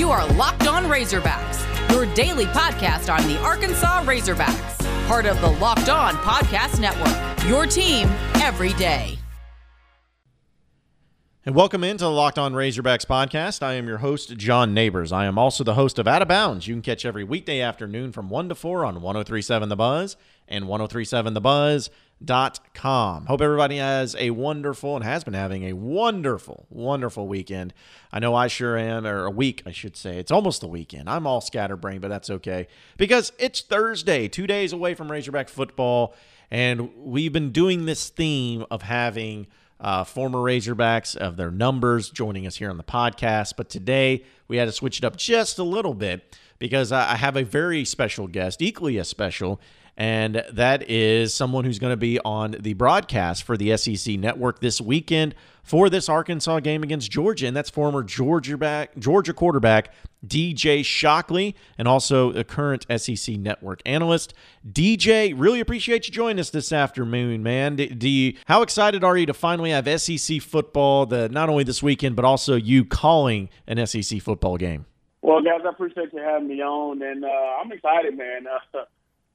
You are Locked On Razorbacks, your daily podcast on the Arkansas Razorbacks, part of the Locked On Podcast Network. Your team every day. And welcome into the Locked On Razorbacks podcast. I am your host, John Neighbors. I am also the host of Out of Bounds. You can catch every weekday afternoon from 1 to 4 on 1037 The Buzz and 1037TheBuzz.com. Hope everybody has a wonderful and has been having a wonderful, wonderful weekend. I know I sure am, or a week, I should say. It's almost the weekend. I'm all scatterbrained, but that's okay because it's Thursday, two days away from Razorback football. And we've been doing this theme of having uh, former Razorbacks of their numbers joining us here on the podcast. But today we had to switch it up just a little bit because I have a very special guest, equally as special, and that is someone who's going to be on the broadcast for the SEC network this weekend for this Arkansas game against Georgia, and that's former Georgia back Georgia quarterback DJ Shockley, and also a current SEC network analyst. DJ, really appreciate you joining us this afternoon, man. Do you, how excited are you to finally have SEC football, the not only this weekend but also you calling an SEC football game? Well, guys, I appreciate you having me on, and uh, I'm excited, man. Uh,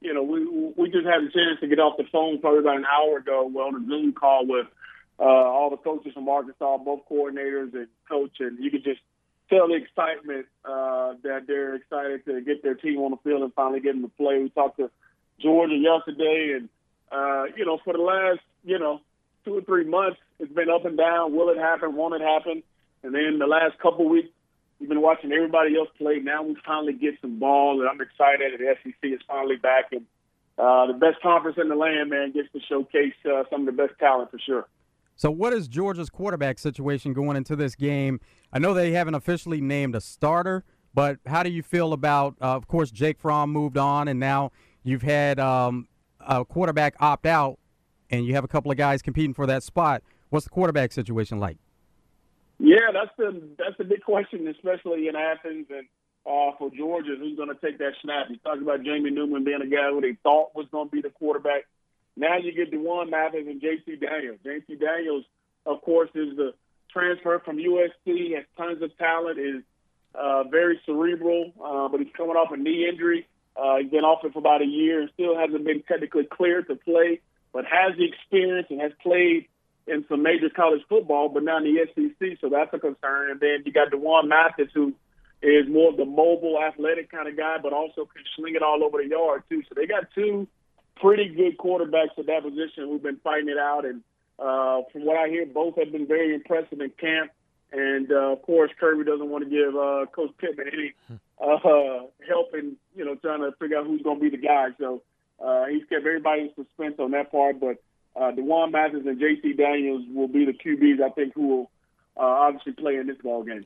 you know, we we just had a chance to get off the phone probably about an hour ago. Well, a Zoom call with uh, all the coaches from Arkansas, both coordinators and coach, and you could just tell the excitement uh, that they're excited to get their team on the field and finally get them to play. We talked to Georgia yesterday, and uh, you know, for the last you know two or three months, it's been up and down. Will it happen? Won't it happen? And then the last couple weeks, We've been watching everybody else play. Now we finally get some ball, and I'm excited that the SEC is finally back. And uh, the best conference in the land, man, gets to showcase uh, some of the best talent for sure. So, what is Georgia's quarterback situation going into this game? I know they haven't officially named a starter, but how do you feel about, uh, of course, Jake Fromm moved on, and now you've had um, a quarterback opt out, and you have a couple of guys competing for that spot. What's the quarterback situation like? Yeah, that's the that's the big question, especially in Athens and uh, for Georgia, who's going to take that snap. You talked about Jamie Newman being a guy who they thought was going to be the quarterback. Now you get D'Wan Mathis and J.T. Daniels. J.T. Daniels, of course, is the transfer from USC, has tons of talent, is uh, very cerebral, uh, but he's coming off a knee injury. Uh, he's been off it for about a year and still hasn't been technically cleared to play, but has the experience and has played in some major college football, but not in the SEC, so that's a concern. And then you got D'Wan Mathis, who is more of the mobile, athletic kind of guy, but also can sling it all over the yard too. So they got two pretty good quarterbacks at that position who've been fighting it out. And uh, from what I hear, both have been very impressive in camp. And uh, of course, Kirby doesn't want to give uh, Coach Pittman any uh, help in you know trying to figure out who's going to be the guy. So uh, he's kept everybody in suspense on that part, but uh, D'Wan Mathis and J.T. Daniels will be the QBs I think who will uh, obviously play in this ball game.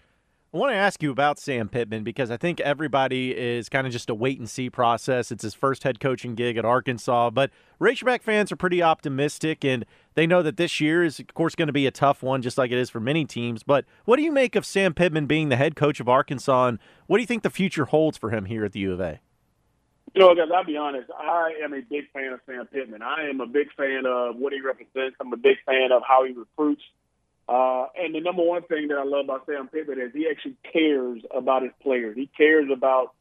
I want to ask you about Sam Pittman because I think everybody is kind of just a wait and see process. It's his first head coaching gig at Arkansas, but Razorback fans are pretty optimistic and they know that this year is, of course, going to be a tough one, just like it is for many teams. But what do you make of Sam Pittman being the head coach of Arkansas, and what do you think the future holds for him here at the U of A? You know, guys, I'll be honest. I am a big fan of Sam Pittman. I am a big fan of what he represents. I'm a big fan of how he recruits. Uh, and the number one thing that I love about Sam Pittman is he actually cares about his players. He cares about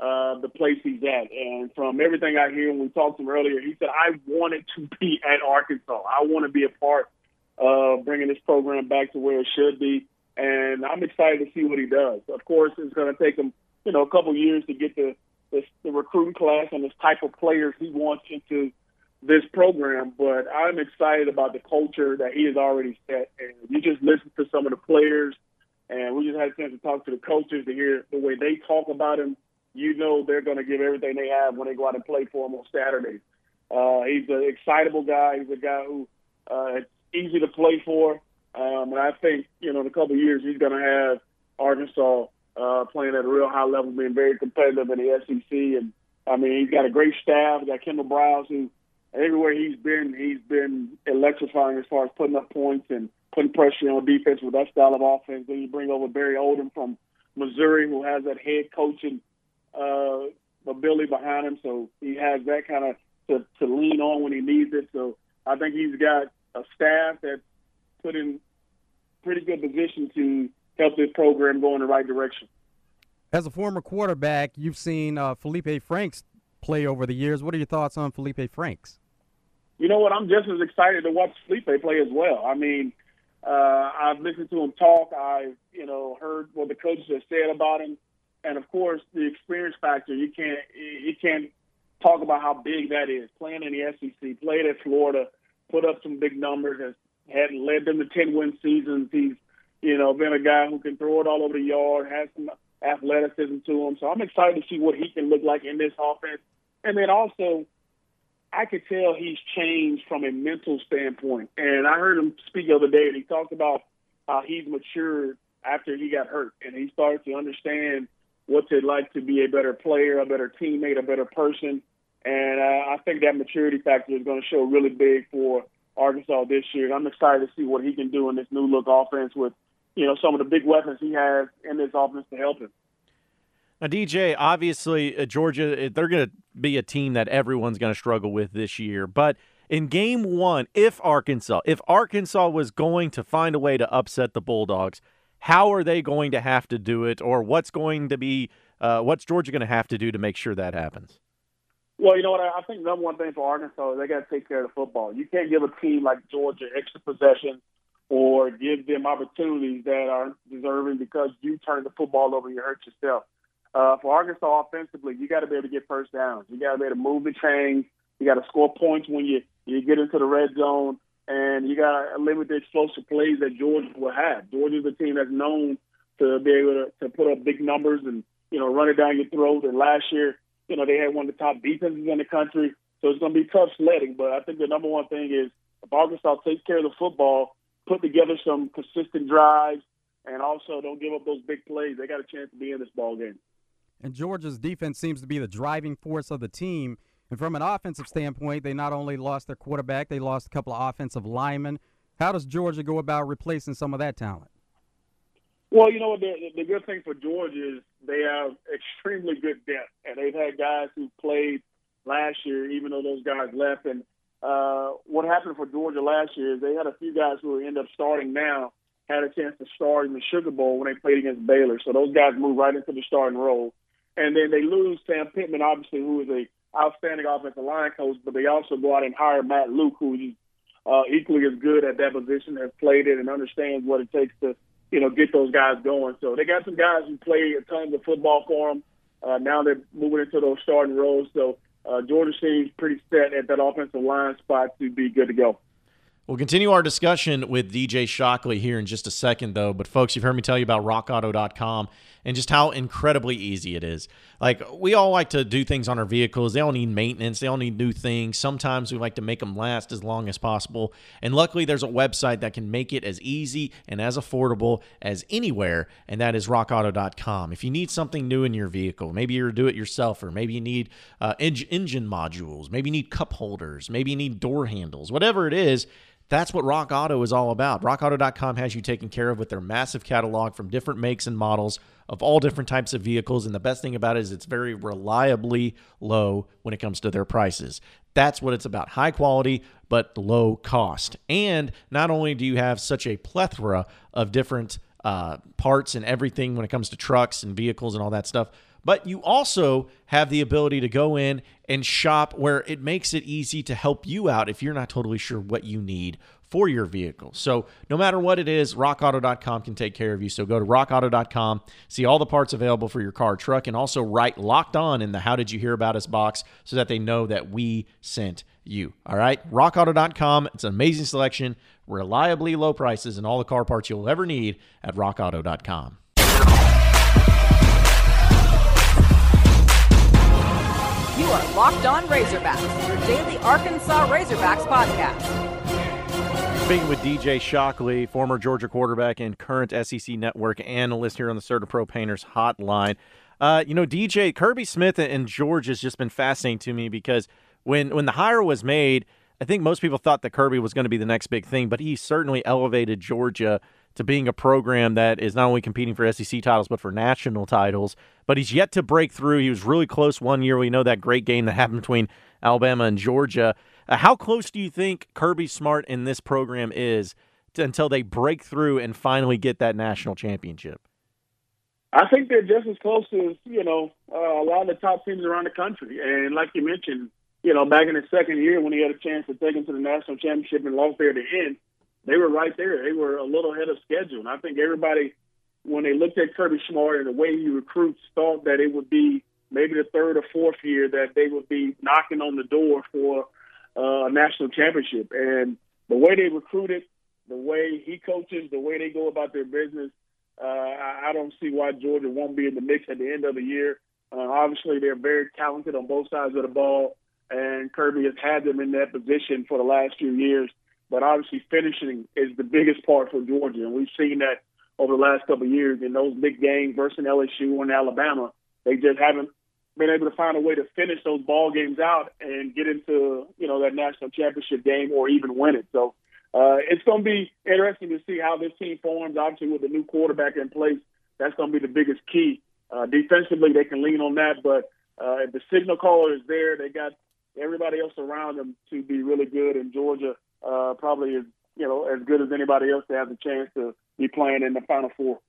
uh, the place he's at. And from everything I hear when we talked to him earlier, he said, I wanted to be at Arkansas. I want to be a part of bringing this program back to where it should be. And I'm excited to see what he does. Of course, it's going to take him, you know, a couple years to get the this, the recruiting class and this type of players he wants into this program. But I'm excited about the culture that he has already set. And you just listen to some of the players, and we just had a chance to talk to the coaches to hear the way they talk about him. You know they're going to give everything they have when they go out and play for him on Saturdays. Uh, he's an excitable guy. He's a guy who uh, it's easy to play for. Um, and I think, you know, in a couple of years, he's going to have Arkansas uh, playing at a real high level, being very competitive in the SEC. And I mean, he's got a great staff. He's got Kendall Briles, who everywhere he's been, he's been electrifying as far as putting up points and putting pressure on defense with that style of offense. Then you bring over Barry Odom from Missouri, who has that head coaching uh, ability behind him, so he has that kind of to, to lean on when he needs it. So I think he's got a staff that's put in pretty good position to help this program go in the right direction. As a former quarterback, you've seen uh, Felipe Franks play over the years. What are your thoughts on Felipe Franks? You know what? I'm just as excited to watch Felipe play as well. I mean, uh, I've listened to him talk. I've you know heard what the coaches have said about him, and of course the experience factor. You can't you can't talk about how big that is. Playing in the SEC, played at Florida, put up some big numbers, has had led them to ten win seasons. He's you know been a guy who can throw it all over the yard, has some athleticism to him. So I'm excited to see what he can look like in this offense. And then also, I could tell he's changed from a mental standpoint. And I heard him speak the other day, and he talked about how he's matured after he got hurt, and he started to understand what's it like to be a better player, a better teammate, a better person. And uh, I think that maturity factor is going to show really big for Arkansas this year. I'm excited to see what he can do in this new look offense with you know, some of the big weapons he has in this offense to help him. Now, DJ, obviously, uh, Georgia, uh, they're going to be a team that everyone's going to struggle with this year. But in game one, if Arkansas, if Arkansas was going to find a way to upset the Bulldogs, how are they going to have to do it, or what's going to be, uh, what's Georgia going to have to do to make sure that happens? Well, you know what? I think number one thing for Arkansas is they got to take care of the football. You can't give a team like Georgia extra possessions or give them opportunities that are deserving because you turn the football over, you hurt yourself. Uh, for Arkansas offensively, you got to be able to get first downs. You got to be able to move the chains. You got to score points when you you get into the red zone, and you got to limit the explosive plays that Georgia will have. Georgia's a team that's known to be able to, to put up big numbers and you know run it down your throat. And last year, you know they had one of the top defenses in the country, so it's going to be tough sledding. But I think the number one thing is if Arkansas takes care of the football put together some consistent drives, and also don't give up those big plays. They got a chance to be in this ball game. And Georgia's defense seems to be the driving force of the team. And from an offensive standpoint, they not only lost their quarterback, they lost a couple of offensive linemen. How does Georgia go about replacing some of that talent? Well, you know, the, the good thing for Georgia is they have extremely good depth, and they've had guys who played last year, even though those guys left. And uh, what happened for Georgia last year is they had a few guys who end up starting now had a chance to start in the Sugar Bowl when they played against Baylor. So those guys move right into the starting role. And then they lose Sam Pittman, obviously, who is a outstanding offensive line coach, but they also go out and hire Matt Luke, who is uh, equally as good at that position, has played it and understands what it takes to, you know, get those guys going. So they got some guys who play a ton of football for them. Uh, now they're moving into those starting roles. So uh, Georgia seems pretty set at that offensive line spot to be good to go. We'll continue our discussion with DJ Shockley here in just a second, though. But, folks, you've heard me tell you about rockauto.com and just how incredibly easy it is. Like, we all like to do things on our vehicles. They all need maintenance, they all need new things. Sometimes we like to make them last as long as possible. And luckily, there's a website that can make it as easy and as affordable as anywhere, and that is rockauto.com. If you need something new in your vehicle, maybe you're do it yourselfer, maybe you need uh, engine modules, maybe you need cup holders, maybe you need door handles, whatever it is that's what Rock Auto is all about. RockAuto.com has you taken care of with their massive catalog from different makes and models of all different types of vehicles. And the best thing about it is it's very reliably low when it comes to their prices. That's what it's about high quality, but low cost. And not only do you have such a plethora of different uh, parts and everything when it comes to trucks and vehicles and all that stuff, but you also have the ability to go in and shop where it makes it easy to help you out if you're not totally sure what you need for your vehicle. So, no matter what it is, rockauto.com can take care of you. So, go to rockauto.com, see all the parts available for your car, truck, and also write locked on in the How Did You Hear About Us box so that they know that we sent you. All right, rockauto.com. It's an amazing selection, reliably low prices, and all the car parts you'll ever need at rockauto.com. are Locked On Razorbacks, your daily Arkansas Razorbacks podcast. Speaking with DJ Shockley, former Georgia quarterback and current SEC Network analyst here on the CertaPro Painters Hotline. Uh, you know, DJ Kirby Smart and George has just been fascinating to me because when when the hire was made, I think most people thought that Kirby was going to be the next big thing, but he certainly elevated Georgia to being a program that is not only competing for SEC titles but for national titles. But he's yet to break through. He was really close one year. We know that great game that happened between Alabama and Georgia. Uh, how close do you think Kirby Smart in this program is to, until they break through and finally get that national championship? I think they're just as close as you know uh, a lot of the top teams around the country. And like you mentioned, you know, back in his second year when he had a chance to take them to the national championship and lost there at the end, they were right there. They were a little ahead of schedule. And I think everybody, when they looked at Kirby Smart and the way he recruits, thought that it would be maybe the third or fourth year that they would be knocking on the door for uh, a national championship. And the way they recruited, the way he coaches, the way they go about their business, uh, I, I don't see why Georgia won't be in the mix at the end of the year. Uh, obviously, they're very talented on both sides of the ball, and Kirby has had them in that position for the last few years. But obviously, finishing is the biggest part for Georgia, and we've seen that over the last couple of years in those big games versus LSU and Alabama. They just haven't been able to find a way to finish those ball games out and get into you know that national championship game or even win it. So uh, it's going to be interesting to see how this team forms. Obviously, with the new quarterback in place, that's going to be the biggest key. Uh, defensively, they can lean on that, but uh, if the signal caller is there, they got everybody else around them to be really good. And Georgia uh, probably is, you know, as good as anybody else to have the chance to be playing in the Final Four.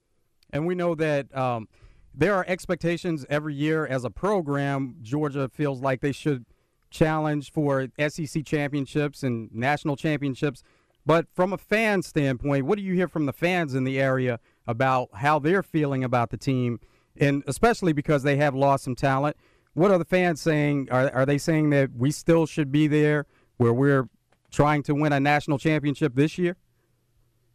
And we know that um, there are expectations every year as a program. Georgia feels like they should challenge for SEC championships and national championships. But from a fan standpoint, what do you hear from the fans in the area about how they're feeling about the team, and especially because they have lost some talent? What are the fans saying? Are, are they saying that we still should be there where we're trying to win a national championship this year?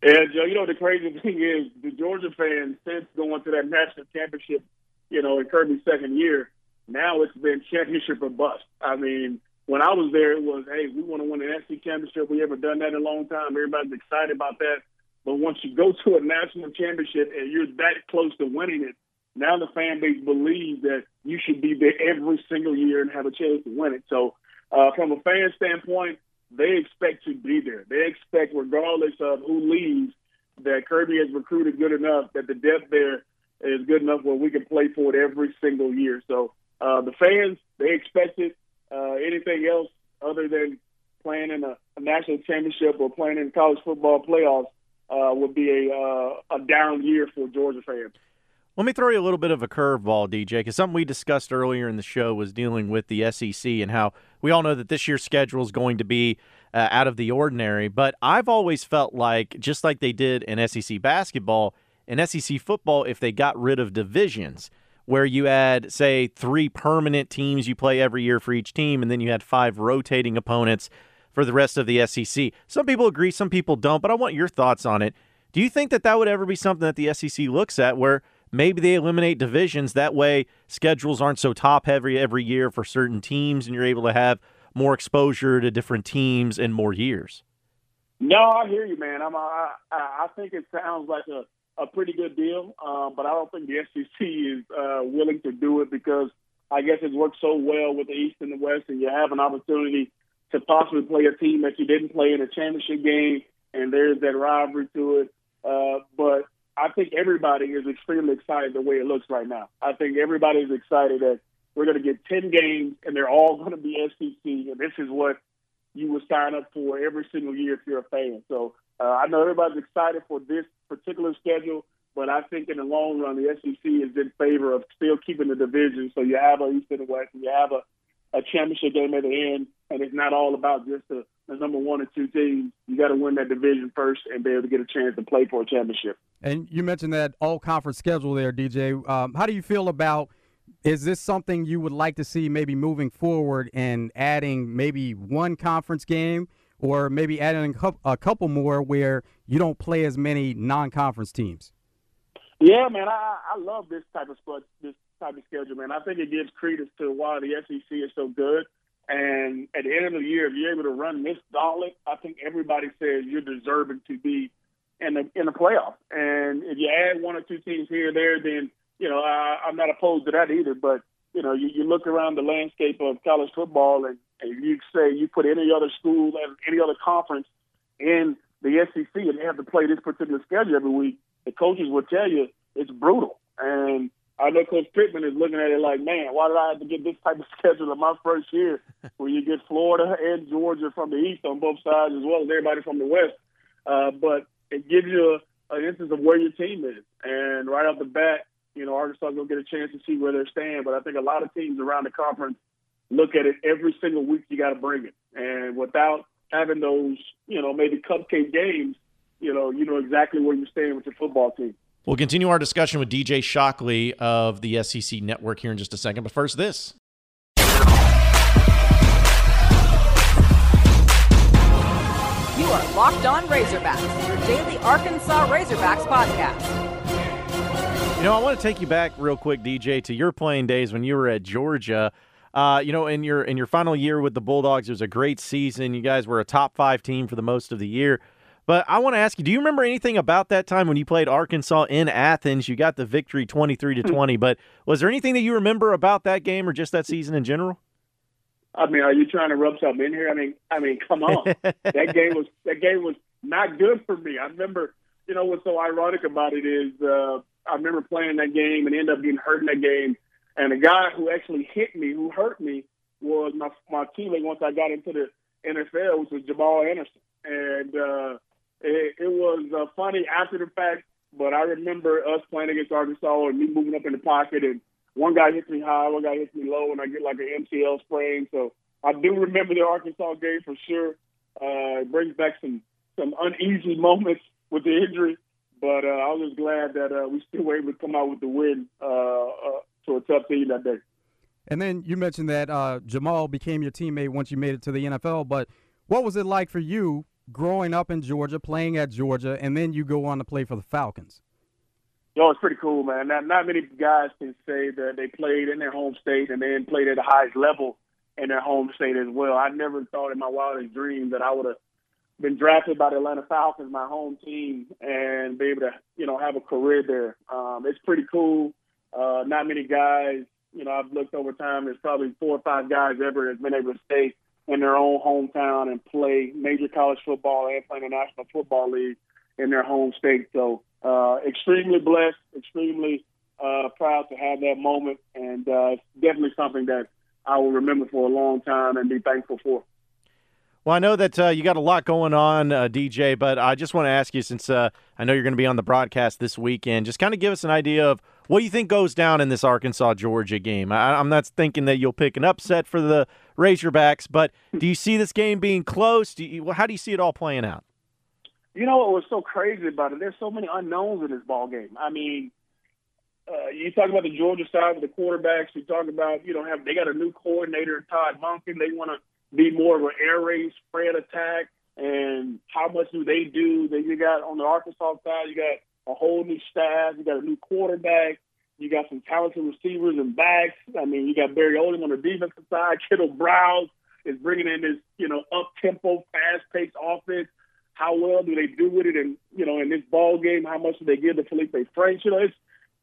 Yeah, you know, the crazy thing is the Georgia fans, since going to that national championship, you know, in Kirby's second year, now it's been championship or bust. I mean, when I was there, it was, hey, we want to win an SEC championship. We haven't done that in a long time. Everybody's excited about that. But once you go to a national championship and you're that close to winning it, now the fan base believes that you should be there every single year and have a chance to win it. So, uh, from a fan standpoint, they expect to be there. They expect, regardless of who leaves, that Kirby has recruited good enough that the depth there is good enough where we can play for it every single year. So uh, the fans, they expect it. Uh, anything else other than playing in a, a national championship or playing in college football playoffs uh, would be a uh, a down year for Georgia fans. Let me throw you a little bit of a curveball, DJ, because something we discussed earlier in the show was dealing with the SEC and how we all know that this year's schedule is going to be uh, out of the ordinary. But I've always felt like, just like they did in SEC basketball, in SEC football, if they got rid of divisions, where you had, say, three permanent teams you play every year for each team, and then you had five rotating opponents for the rest of the SEC. Some people agree, some people don't, but I want your thoughts on it. Do you think that that would ever be something that the SEC looks at where maybe they eliminate divisions? That way, schedules aren't so top heavy every year for certain teams, and you're able to have more exposure to different teams in more years. No, I hear you, man. I'm. I, I think it sounds like a a pretty good deal, um, but I don't think the SEC is uh, willing to do it because I guess it's worked so well with the East and the West, and you have an opportunity to possibly play a team that you didn't play in a championship game, and there's that rivalry to it. Uh, but I think everybody is extremely excited the way it looks right now. I think everybody is excited that we're going to get 10 games, and they're all going to be SEC, and this is what you would sign up for every single year if you're a fan. So uh, I know everybody's excited for this particular schedule, but I think in the long run, the SEC is in favor of still keeping the division. So you have a East and West, and you have a, a championship game at the end, and it's not all about just the, the number one or two teams. You got to win that division first and be able to get a chance to play for a championship. And you mentioned that all conference schedule there, DJ. Um, how do you feel about? Is this something you would like to see maybe moving forward and adding maybe one conference game? or maybe adding a couple more where you don't play as many non-conference teams? Yeah, man, I, I love this type of sport, this type of schedule, man. I think it gives credence to why the SEC is so good. And at the end of the year, if you're able to run this gauntlet, I think everybody says you're deserving to be in the in the playoff. And if you add one or two teams here or there, then you know I, I'm not opposed to that either. But you know, you, you look around the landscape of college football, and, and you say you put any other school and any other conference in the SEC, and they have to play this particular schedule every week, the coaches will tell you it's brutal. And I know Coach Pittman is looking at it like, man, why did I have to get this type of schedule in my first year, where you get Florida and Georgia from the East on both sides, as well as everybody from the West. Uh, but it gives you a, an instance of where your team is, and right off the bat, you know, Arkansas will get a chance to see where they're staying. But I think a lot of teams around the conference look at it every single week. You got to bring it, and without having those, you know, maybe cupcake games, you know, you know exactly where you're staying with your football team. We'll continue our discussion with DJ Shockley of the SEC Network here in just a second. But first, this. You are Locked On Razorbacks, your daily Arkansas Razorbacks podcast. You know, I want to take you back real quick, DJ, to your playing days when you were at Georgia. Uh, you know, in your in your final year with the Bulldogs, it was a great season. You guys were a top five team for the most of the year. But I want to ask you, do you remember anything about that time when you played Arkansas in Athens? You got the victory 23 to 20, but was there anything that you remember about that game or just that season in general? I mean, are you trying to rub something in here? I mean, I mean, come on. that game was that game was not good for me. I remember, you know, what's so ironic about it is uh, I remember playing that game and ended up getting hurt in that game. And the guy who actually hit me, who hurt me, was my my teammate once I got into the NFL, which was Jamaal Anderson. And uh, it, it was uh, funny after the fact, but I remember us playing against Arkansas and me moving up in the pocket and one guy hits me high, one guy hits me low, and I get like an MCL sprain. So I do remember the Arkansas game for sure. Uh, it brings back some some uneasy moments with the injury, but uh, I was glad that uh, we still were able to come out with the win uh, uh, to a tough team that day. And then you mentioned that uh, Jamaal became your teammate once you made it to the NFL. But what was it like for you growing up in Georgia, playing at Georgia, and then you go on to play for the Falcons? Yo, it's pretty cool, man. Not not many guys can say that they played in their home state and then played at the highest level in their home state as well. I never thought in my wildest dreams that I would have been drafted by the Atlanta Falcons, my home team, and be able to, you know, have a career there. Um, it's pretty cool. Uh, not many guys, you know, I've looked over time. There's probably four or five guys ever that's been able to stay in their own hometown and play major college football and play in the National Football League in their home state. So uh, extremely blessed, extremely uh, proud to have that moment, and uh, it's definitely something that I will remember for a long time and be thankful for. Well, I know that uh, you got a lot going on, uh, DJ, but I just want to ask you since uh, I know you're going to be on the broadcast this weekend, just kind of give us an idea of what you think goes down in this Arkansas Georgia game. I, am not thinking that you'll pick an upset for the Razorbacks, but do you see this game being close? Do you, how do you see it all playing out? You know what was so crazy about it? There's so many unknowns in this ball game. I mean, uh, you talk about the Georgia side with the quarterbacks. You talk about you know have they got a new coordinator, Todd Monken. They want to be more of an air raid spread attack. And how much do they do? Then you got on the Arkansas side, you got a whole new staff. You got a new quarterback. You got some talented receivers and backs. I mean, you got Barry Odom on the defensive side. Kendall Briles is bringing in this, you know, up tempo, fast paced offense. How well do they do with it? And you know, in this ball game, how much do they give to Felipe Franks? You know, it's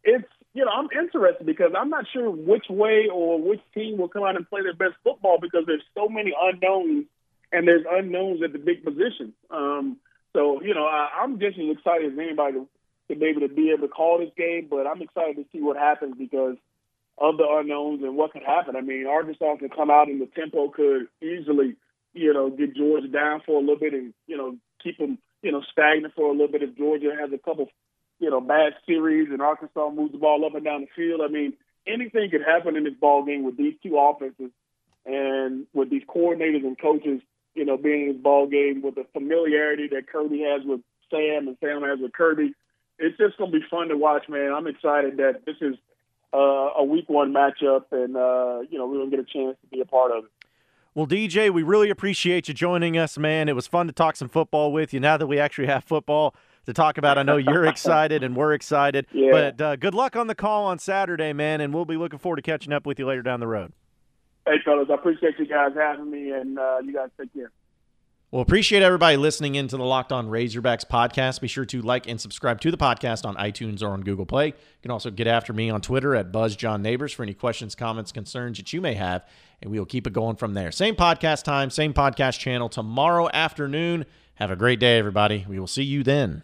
it's you know, I'm interested because I'm not sure which way or which team will come out and play their best football because there's so many unknowns and there's unknowns at the big positions. Um, so you know, I, I'm just as excited as anybody to, to be able to be able to call this game, but I'm excited to see what happens because of the unknowns and what could happen. I mean, Arkansas could come out and the tempo could easily, you know, get Georgia down for a little bit and you know keep them, you know, stagnant for a little bit if Georgia has a couple, you know, bad series and Arkansas moves the ball up and down the field. I mean, anything could happen in this ball game with these two offenses and with these coordinators and coaches, you know, being in this ball game with the familiarity that Kirby has with Sam and Sam has with Kirby. It's just to be fun to watch, man. I'm excited that this is uh, a week one matchup, and uh, you know we're gonna get a chance to be a part of it. Well, DJ, we really appreciate you joining us, man. It was fun to talk some football with you. Now that we actually have football to talk about, I know you're excited and we're excited. Yeah. But uh, good luck on the call on Saturday, man, and we'll be looking forward to catching up with you later down the road. Hey, fellas, I appreciate you guys having me, and uh, you guys take care. Well, appreciate everybody listening into the Locked On Razorbacks podcast. Be sure to like and subscribe to the podcast on iTunes or on Google Play. You can also get after me on Twitter at BuzzJohnNeighbors for any questions, comments, concerns that you may have, and we will keep it going from there. Same podcast time, same podcast channel tomorrow afternoon. Have a great day, everybody. We will see you then.